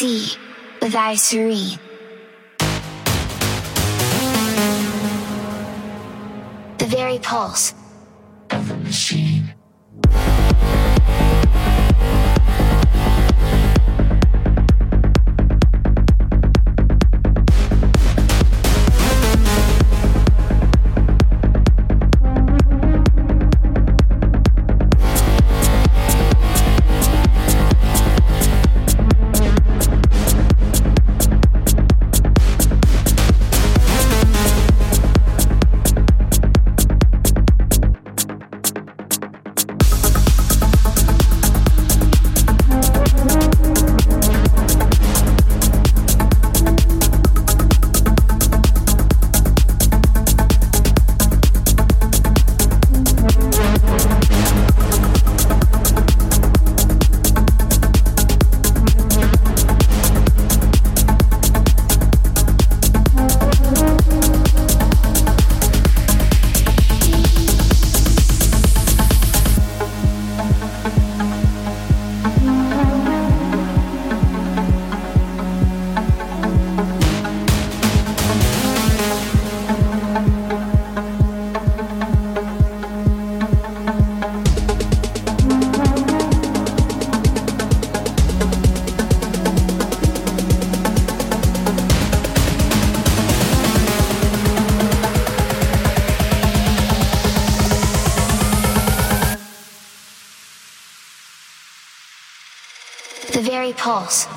see, with serene. Pulse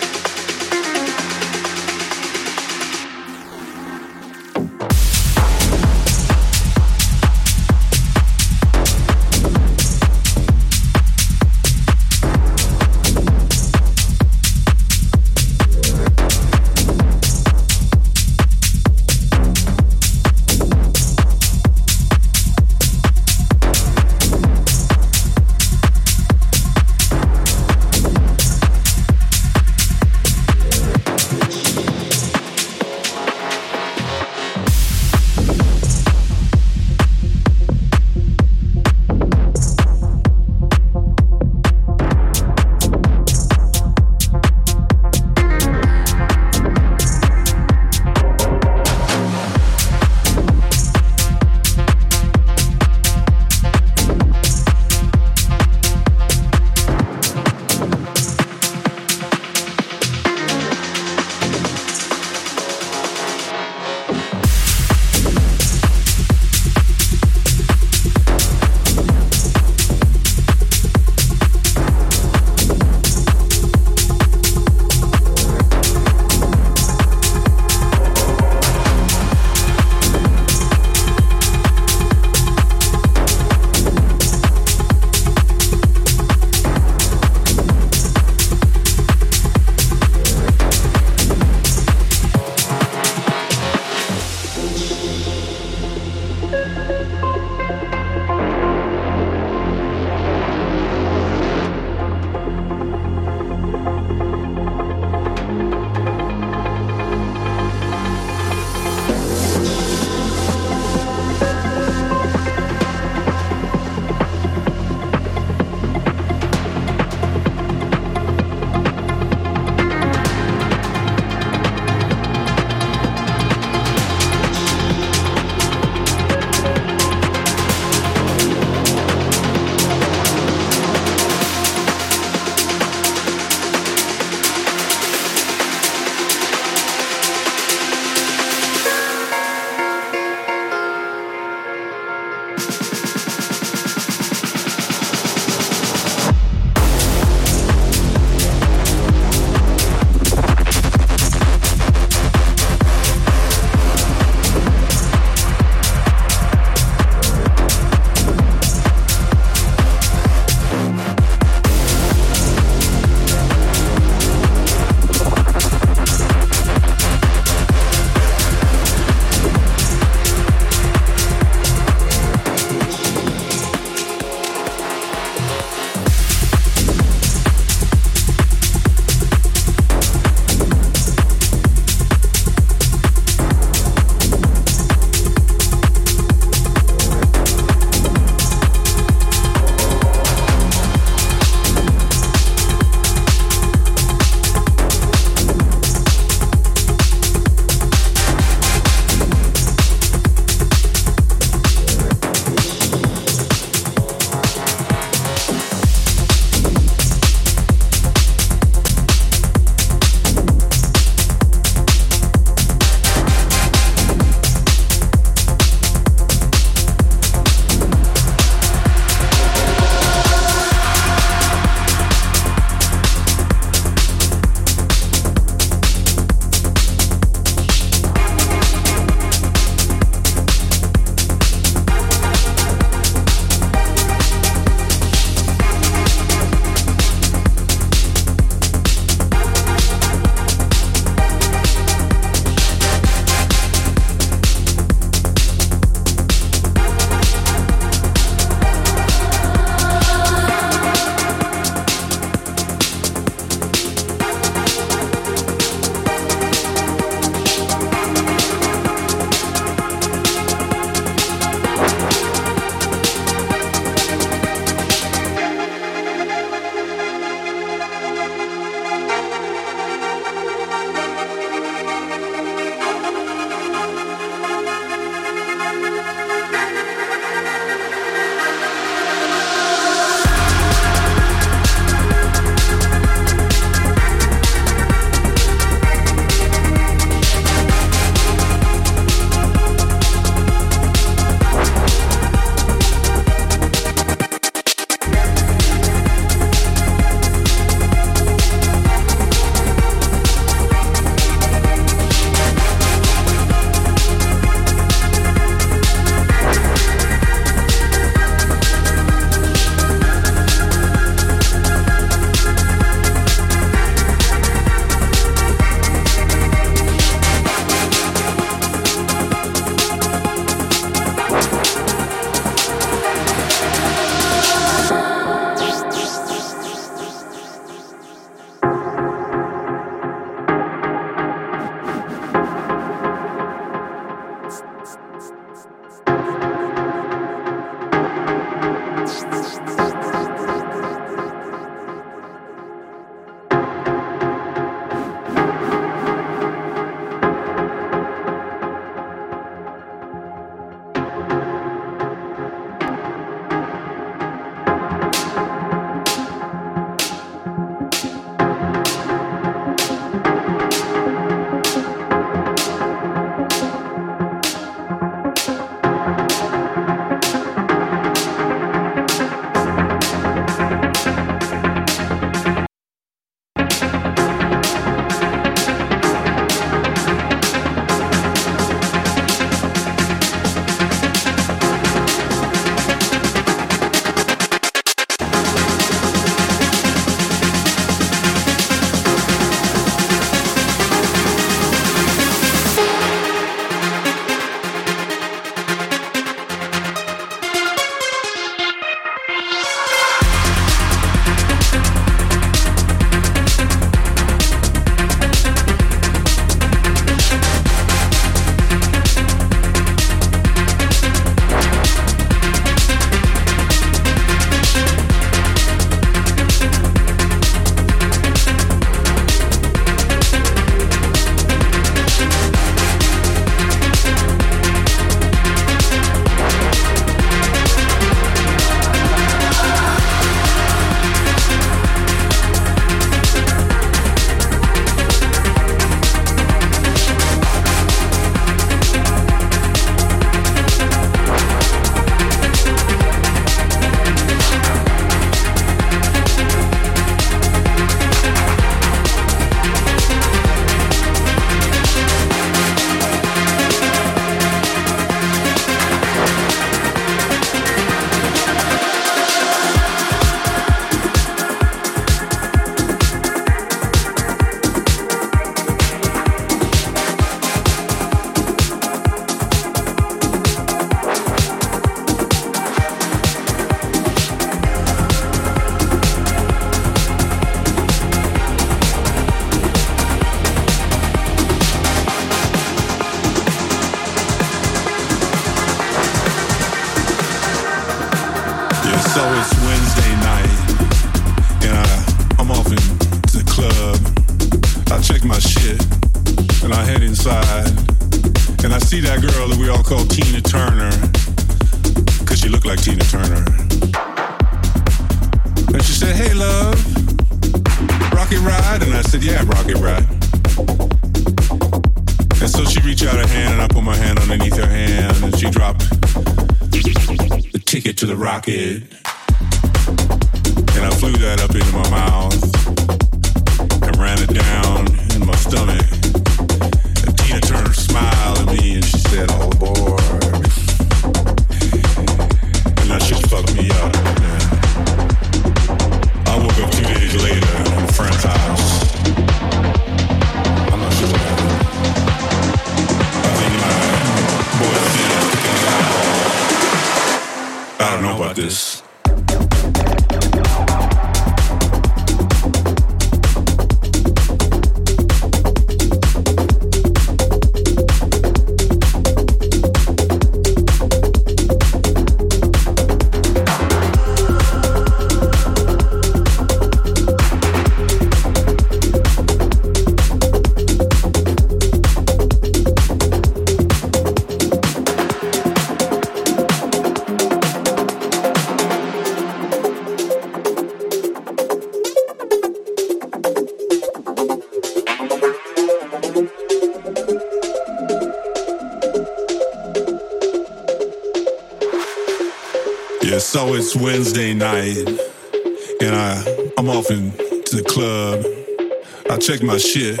my shit,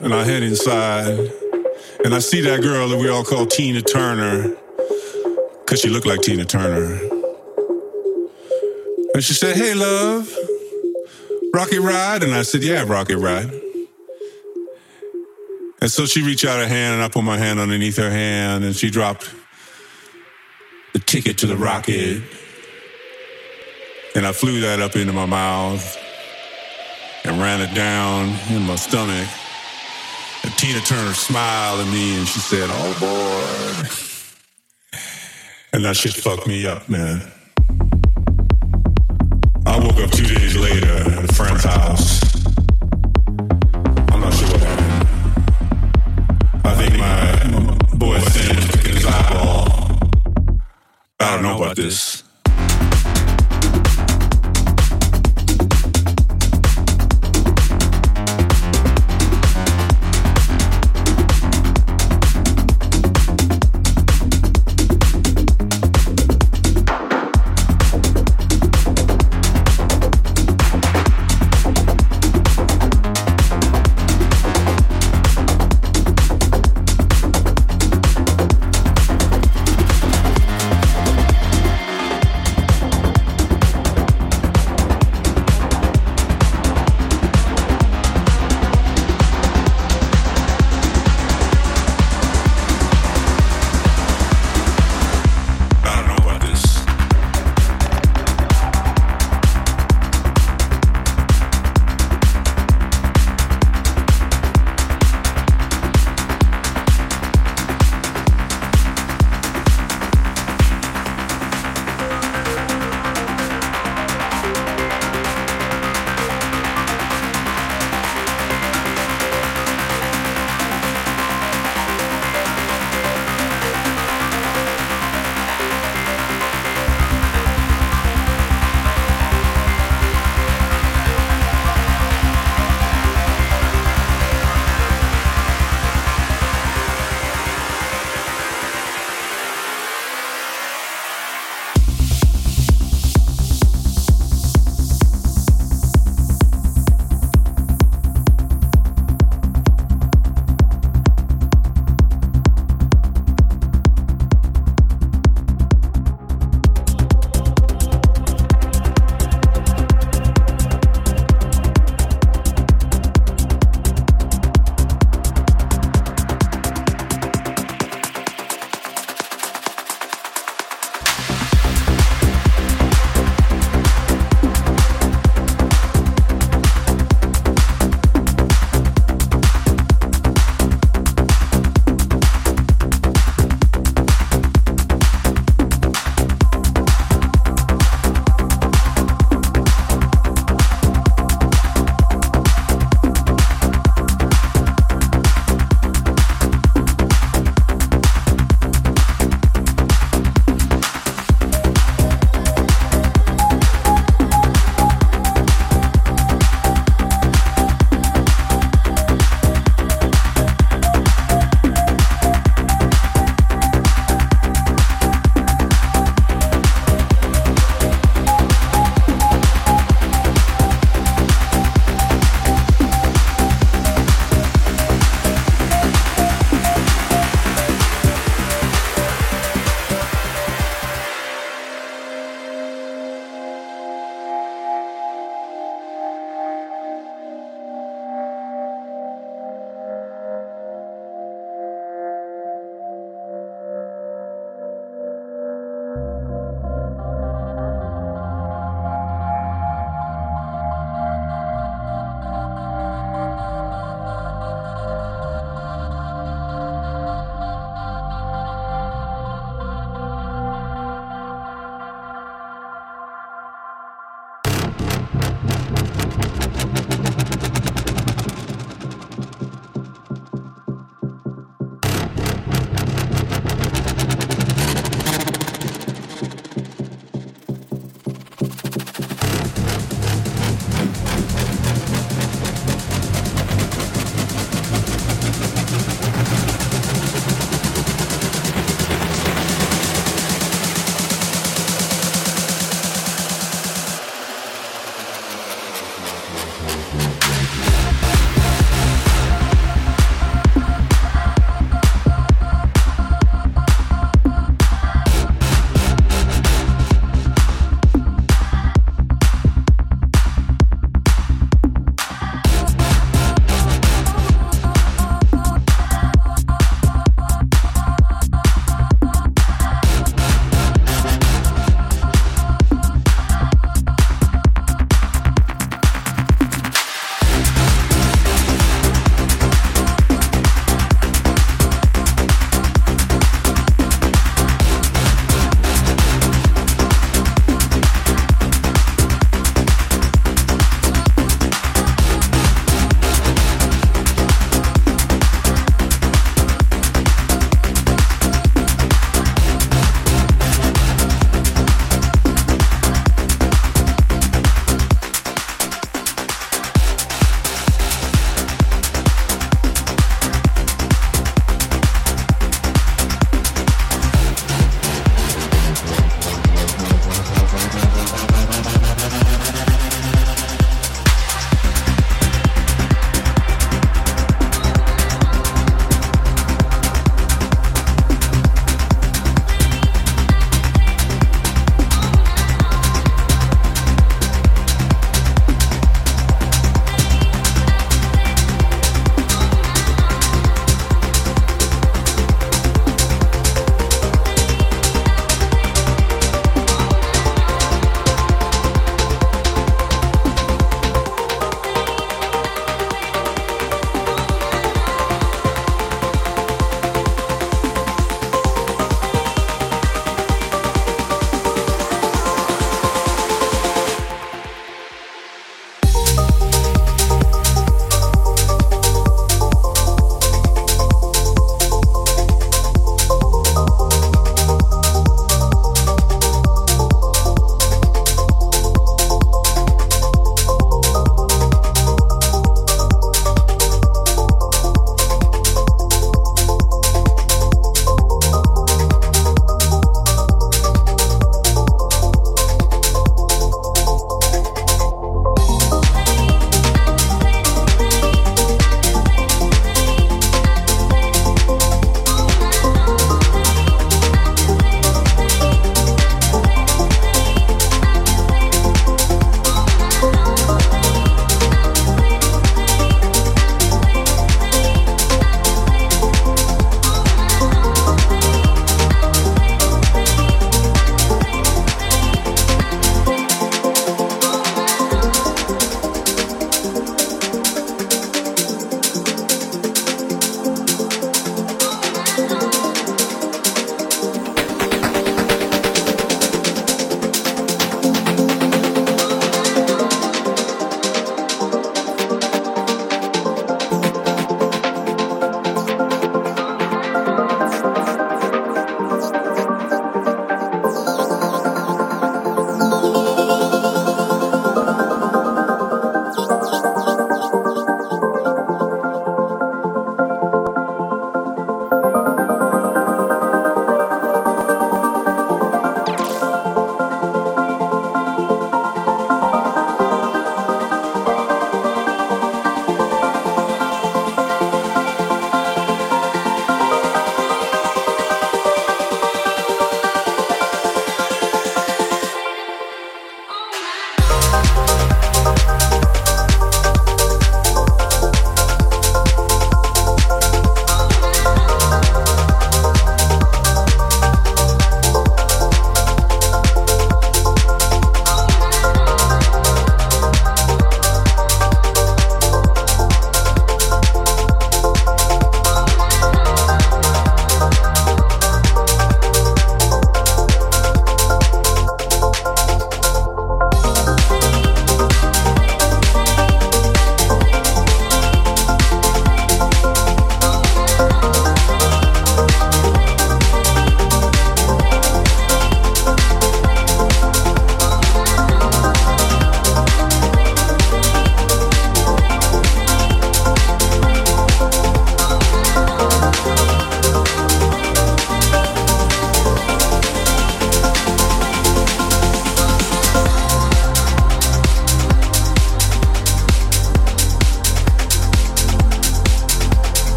and I head inside, and I see that girl that we all call Tina Turner, cause she looked like Tina Turner. And she said, "Hey, love, rocket ride?" And I said, "Yeah, rocket ride." And so she reached out her hand, and I put my hand underneath her hand, and she dropped the ticket to the rocket. And I flew that up into my mouth ran it down in my stomach. And Tina Turner smiled at me and she said, Oh boy. And that shit fucked me up, man.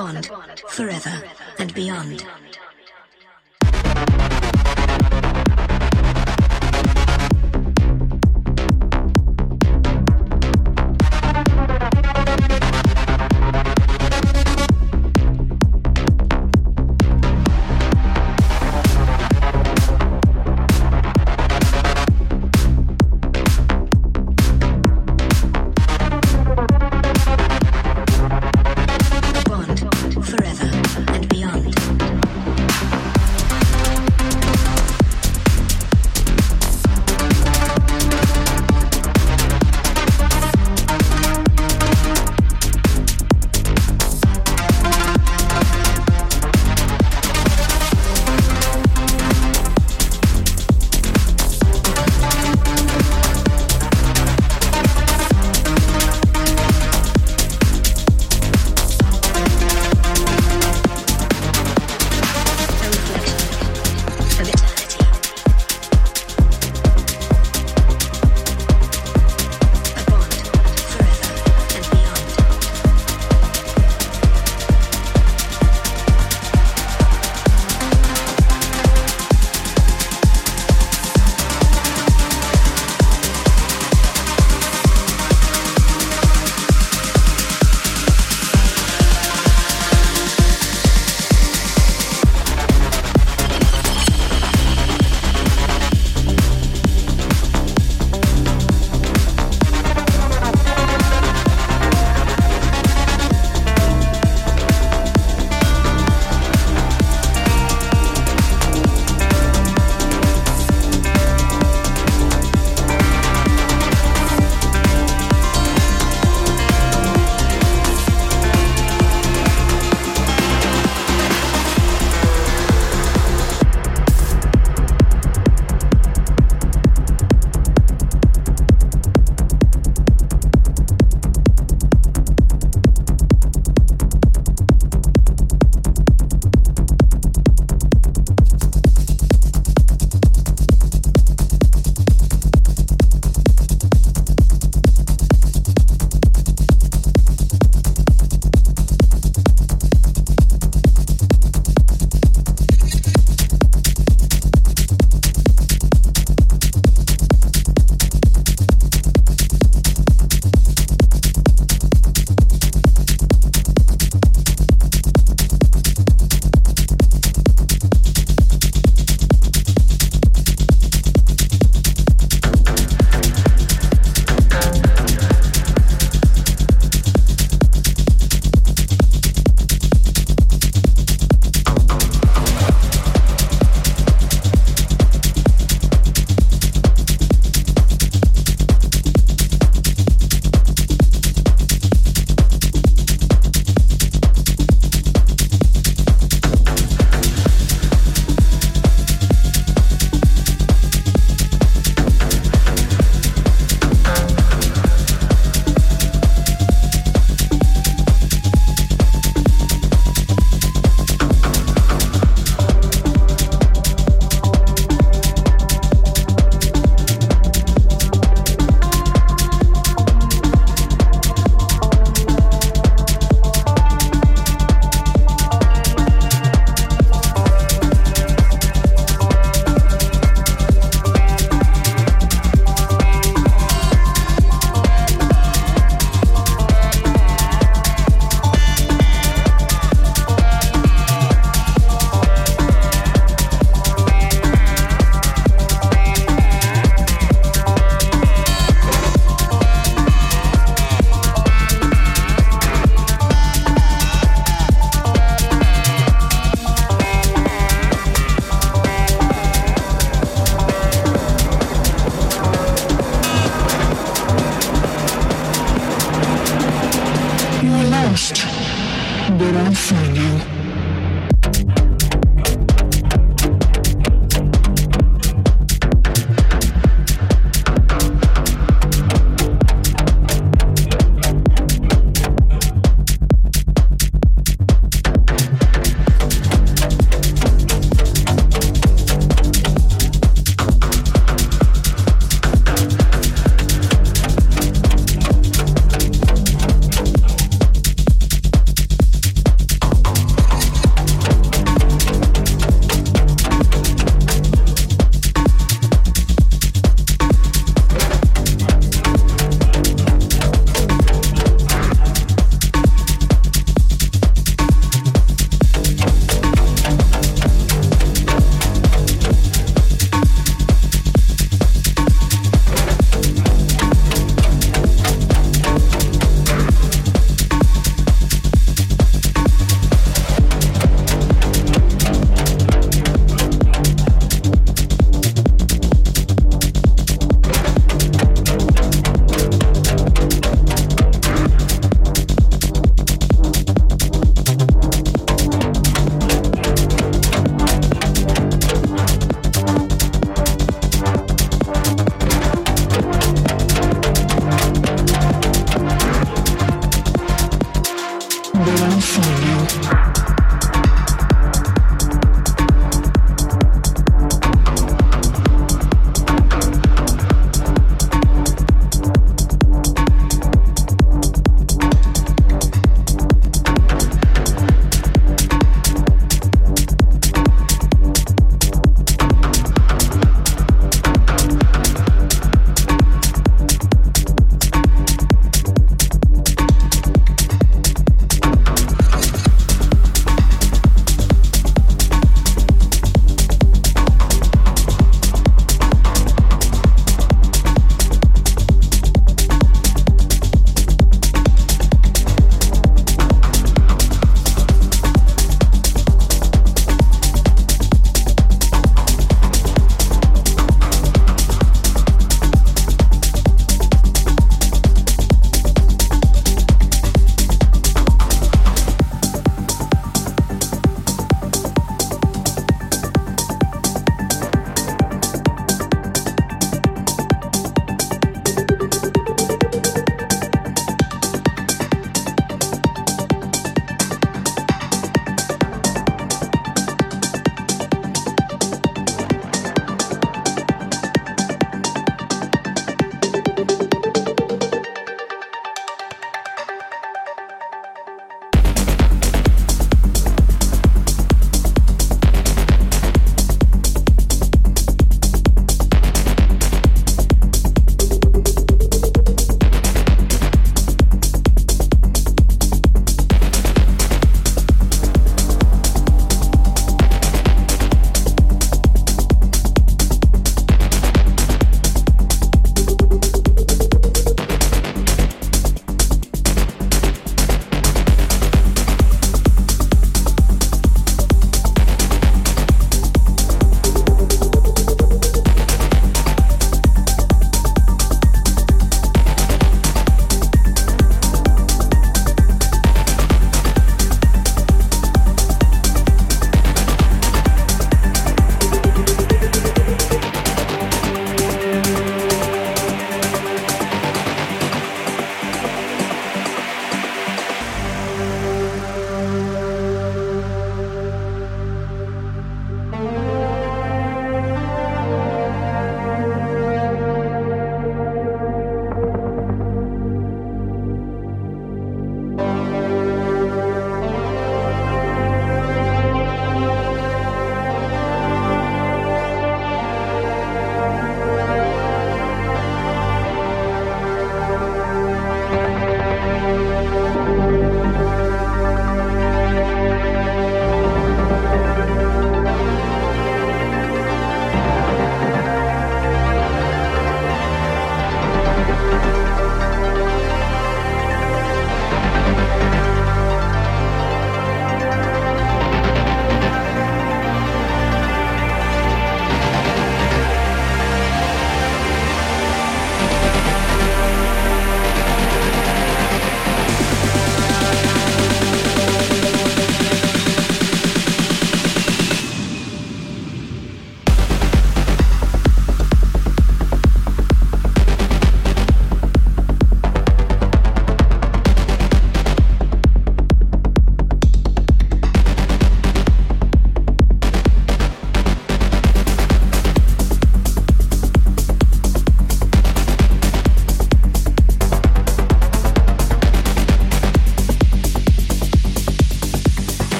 Bond.